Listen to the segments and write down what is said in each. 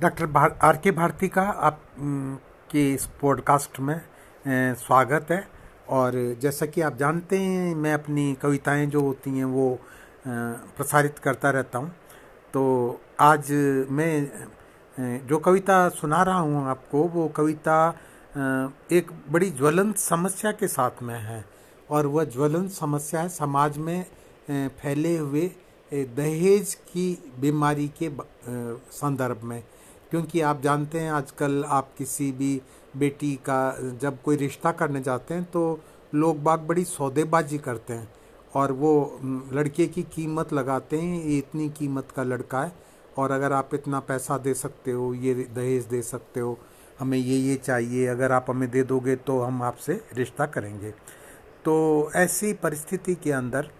Doctor R के भारती का आप के इस पॉडकास्ट में स्वागत है। और जैसा कि आप जानते हैं, मैं अपनी कविताएँ जो होती हैं वो प्रसारित करता रहता हूँ। तो आज मैं जो कविता सुना रहा हूँ आपको, वो कविता एक बड़ी ज्वलंत समस्या के साथ में है। और वह ज्वलंत समस्या है समाज में फैले हुए दहेज की बीमारी के संदर्भ में। क्योंकि आप जानते हैं, आजकल आप किसी भी बेटी का जब कोई रिश्ता करने जाते हैं तो लोग बाग बड़ी सौदेबाजी करते हैं। और वो लड़के की कीमत लगाते हैं, ये इतनी कीमत का लड़का है, और अगर आप इतना पैसा दे सकते हो, ये दहेज दे सकते हो, हमें ये ये चाहिए, अगर आप हमें दे दोगे तो हम आपसे रिश्ता करेंगे। तो ऐसी परिस्थिति के अंदर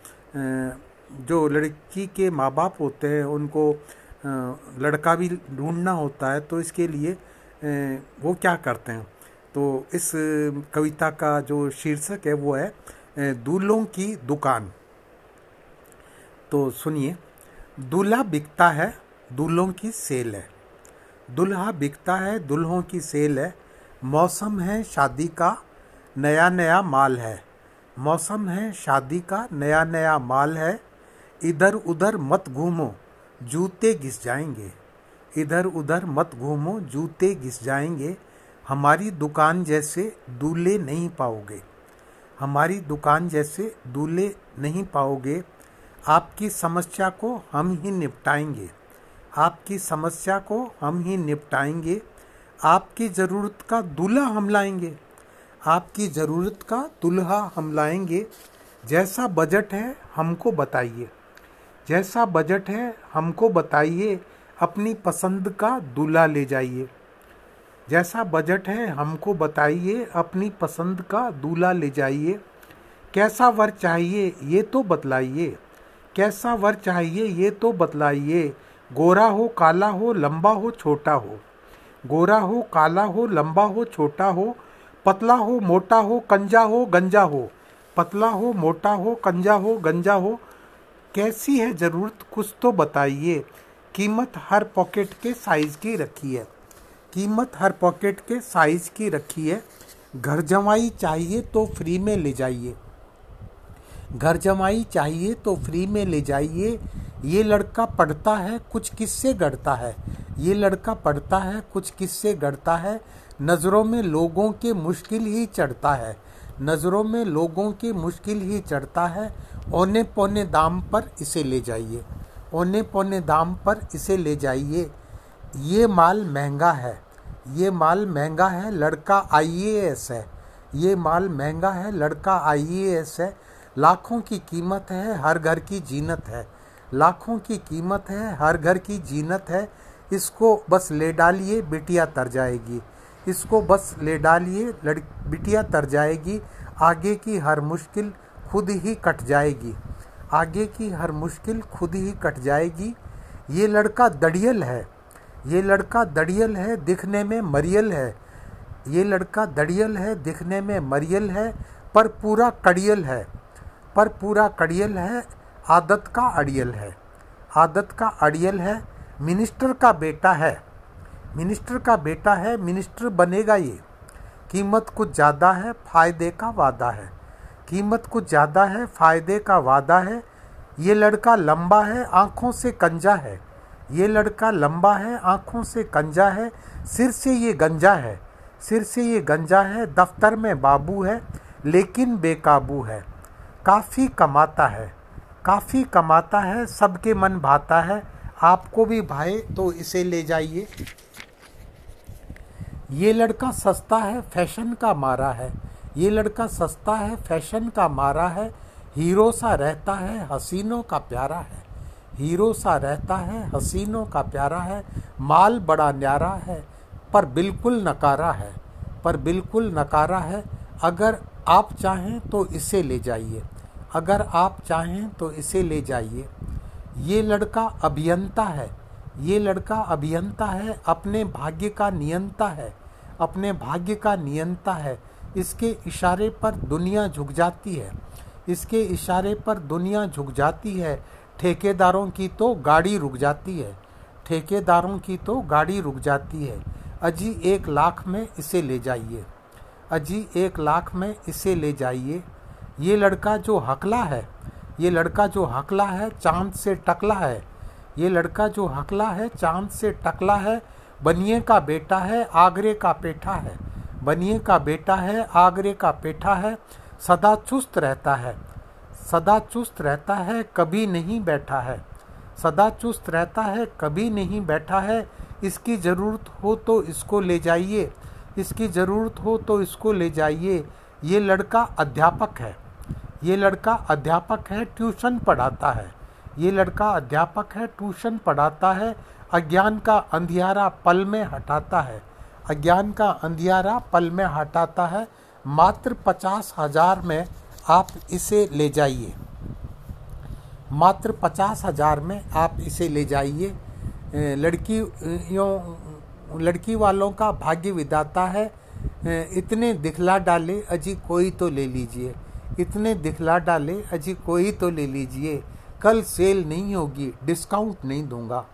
जो लड़की के माँ बाप होते हैं, उनको लड़का भी ढूंढना होता है तो इसके लिए वो क्या करते हैं? तो इस कविता का जो शीर्षक है, वो है दूल्हों की दुकान। तो सुनिए, दूल्हा बिकता है, दूल्हों की सेल है। दूल्हा बिकता है, दुल्हों की सेल है। मौसम है, शादी का नया नया माल है। मौसम है, शादी का नया नया माल है। इधर उधर मत घूमो। जूते घिस जाएँगे। इधर उधर मत घूमो, जूते घिस जाएँगे। हमारी दुकान जैसे दूल्हे नहीं पाओगे। हमारी दुकान जैसे दूल्हे नहीं पाओगे। आपकी समस्या को हम ही निपटाएँगे। आपकी समस्या को हम ही निपटाएँगे। आपकी ज़रूरत का दूल्हा हम लाएँगे। आपकी ज़रूरत का दूल्हा हम लाएँगे। जैसा बजट है, हमको बताइए। जैसा बजट है, हमको बताइए, अपनी पसंद का दूल्हा ले जाइए। जैसा बजट है, हमको बताइए, अपनी पसंद का दूल्हा ले जाइए। कैसा वर चाहिए, ये तो बतलाइए। कैसा वर चाहिए, ये तो बतलाइए। गोरा हो, काला हो, लंबा हो, छोटा हो। गोरा हो, काला हो, लंबा हो, छोटा हो। पतला हो, मोटा हो, कंजा हो, गंजा हो। पतला हो, मोटा हो, कंजा हो, गंजा हो। कैसी है ज़रूरत कुछ तो बताइए। कीमत हर पॉकेट के साइज़ की रखी है। कीमत हर पॉकेट के साइज़ की रखी है। घर जमाई चाहिए तो फ्री में ले जाइए। घर जमाई चाहिए तो फ्री में ले जाइए। ये लड़का पढ़ता है, कुछ किससे गढ़ता है? ये लड़का पढ़ता है, कुछ किससे गढ़ता है? नज़रों में लोगों के मुश्किल ही चढ़ता है। नज़रों में लोगों के मुश्किल ही चढ़ता है। औने पौने दाम पर इसे ले जाइए। औने पौने दाम पर इसे ले जाइए। ये माल महँगा है। ये माल महँगा है, लड़का आईएएस है। ये माल महँगा है, लड़का आईएएस है। लाखों की कीमत है, हर घर की जीनत है। लाखों की कीमत है, हर घर की जीनत है। इसको बस ले डालिए, बिटिया तर जाएगी। इसको बस ले डालिए, लड़, बिटिया तर जाएगी। आगे की हर मुश्किल खुद ही कट जाएगी। आगे की हर मुश्किल खुद ही कट जाएगी। ये लड़का दड़ियल है। ये लड़का दड़ियल है, दिखने में मरियल है। ये लड़का दड़ियल है, दिखने में मरियल है। पर पूरा कड़ियल है। पर पूरा कड़ियल है, आदत का अड़ियल है। आदत का अड़ियल है, मिनिस्टर का बेटा है। मिनिस्टर का बेटा है, मिनिस्टर बनेगा ये। कीमत कुछ ज़्यादा है, फ़ायदे का वादा है। कीमत कुछ ज़्यादा है, फ़ायदे का वादा है। ये लड़का लंबा है, आँखों से कंजा है। ये लड़का लंबा है, आँखों से कंजा है। सिर से ये गंजा है। सिर से ये गंजा है, दफ्तर में बाबू है, लेकिन बेकाबू है। काफ़ी कमाता है। काफ़ी कमाता है, सबके मन भाता है। आपको भी भाए तो इसे ले जाइए। ये लड़का सस्ता है, फ़ैशन का मारा है। ये लड़का सस्ता है, फ़ैशन का मारा है, हीरो सा रहता है, हसीनों का प्यारा है। हीरो सा रहता है, हसीनों का प्यारा है, माल बड़ा न्यारा है, पर बिल्कुल नकारा है, पर बिल्कुल नकारा है। अगर आप चाहें तो इसे ले जाइए। अगर आप चाहें तो इसे ले जाइए। ये लड़का अभियंता है। ये लड़का अभियंता है, अपने भाग्य का नियंता है, अपने भाग्य का नियंता है। इसके इशारे पर दुनिया झुक जाती है। इसके इशारे पर दुनिया झुक जाती है। ठेकेदारों की तो गाड़ी रुक जाती है। ठेकेदारों की तो गाड़ी रुक जाती है। अजी एक लाख में इसे ले जाइए। अजी एक लाख में इसे ले जाइए। ये लड़का जो हकला है, ये लड़का जो हकला है, चाँद से टकला है। ये लड़का जो हकला है, चाँद से टकला है। बनिए का बेटा है, आगरे का पेठा है। बनिए का बेटा है, आगरे का पेठा है, सदा चुस्त रहता है। सदा चुस्त रहता है, कभी नहीं बैठा है। सदा चुस्त रहता है, कभी नहीं बैठा है। इसकी ज़रूरत हो तो इसको ले जाइए। इसकी ज़रूरत हो तो इसको ले जाइए। ये लड़का अध्यापक है। ये लड़का अध्यापक है, ट्यूशन पढ़ाता है। ये लड़का अध्यापक है, ट्यूशन पढ़ाता है। अज्ञान का अंधियारा पल में हटाता है। अज्ञान का अंधियारा पल में हटाता है। मात्र पचास हज़ार में आप इसे ले जाइए। मात्र पचास हज़ार में आप इसे ले जाइए। लड़की लड़की वालों का भाग्य विदाता है। इतने दिखला डाले अजी कोई तो ले लीजिए। इतने दिखला डाले अजी कोई तो ले लीजिए। कल सेल नहीं होगी, डिस्काउंट नहीं दूँगा।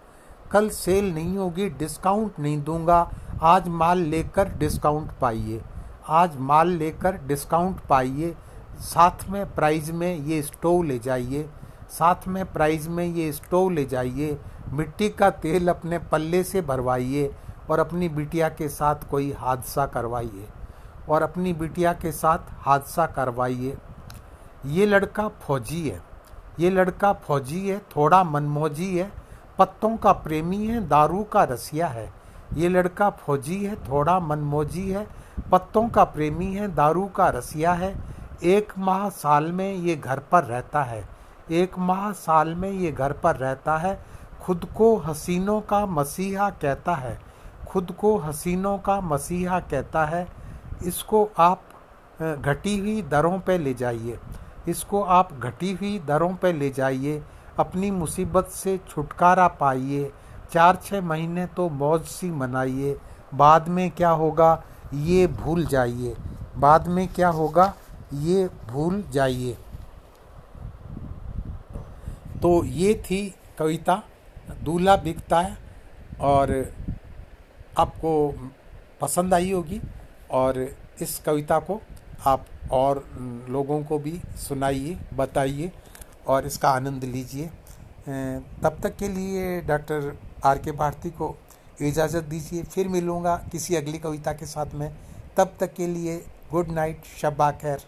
कल सेल नहीं होगी, डिस्काउंट नहीं दूँगा। आज माल लेकर डिस्काउंट पाइए। आज माल लेकर डिस्काउंट पाइए। साथ में प्राइज में ये स्टोव ले जाइए। साथ में प्राइज में ये स्टोव ले जाइए। मिट्टी का तेल अपने पल्ले से भरवाइए और अपनी बिटिया के साथ कोई हादसा करवाइए। और अपनी बिटिया के साथ हादसा करवाइए। ये लड़का फौजी है। ये लड़का फौजी है, थोड़ा मनमोजी है, पत्तों का प्रेमी है, दारू का रसिया है। ये लड़का फौजी है, थोड़ा मनमोजी है, पत्तों का प्रेमी है, दारू का रसिया है। एक माह साल में ये घर पर रहता है। एक माह साल में ये घर पर रहता है। खुद को हसीनों का मसीहा कहता है। खुद को हसीनों का मसीहा कहता है। इसको आप घटी हुई दरों पे ले जाइए। इसको आप घटी हुई दरों पे ले जाइए। अपनी मुसीबत से छुटकारा पाइए। चार छः महीने तो मौज सी मनाइए। बाद में क्या होगा? ये भूल जाइए। बाद में क्या होगा? ये भूल जाइए। तो ये थी कविता। दूल्हा बिकता है और आपको पसंद आई होगी और इस कविता को आप और लोगों को भी सुनाइए, बताइए और इसका आनंद लीजिए। तब तक के लिए डॉक्टर आर के भारती को इजाज़त दीजिए, फिर मिलूँगा किसी अगली कविता के साथ में। तब तक के लिए गुड नाइट, शब्बा खैर।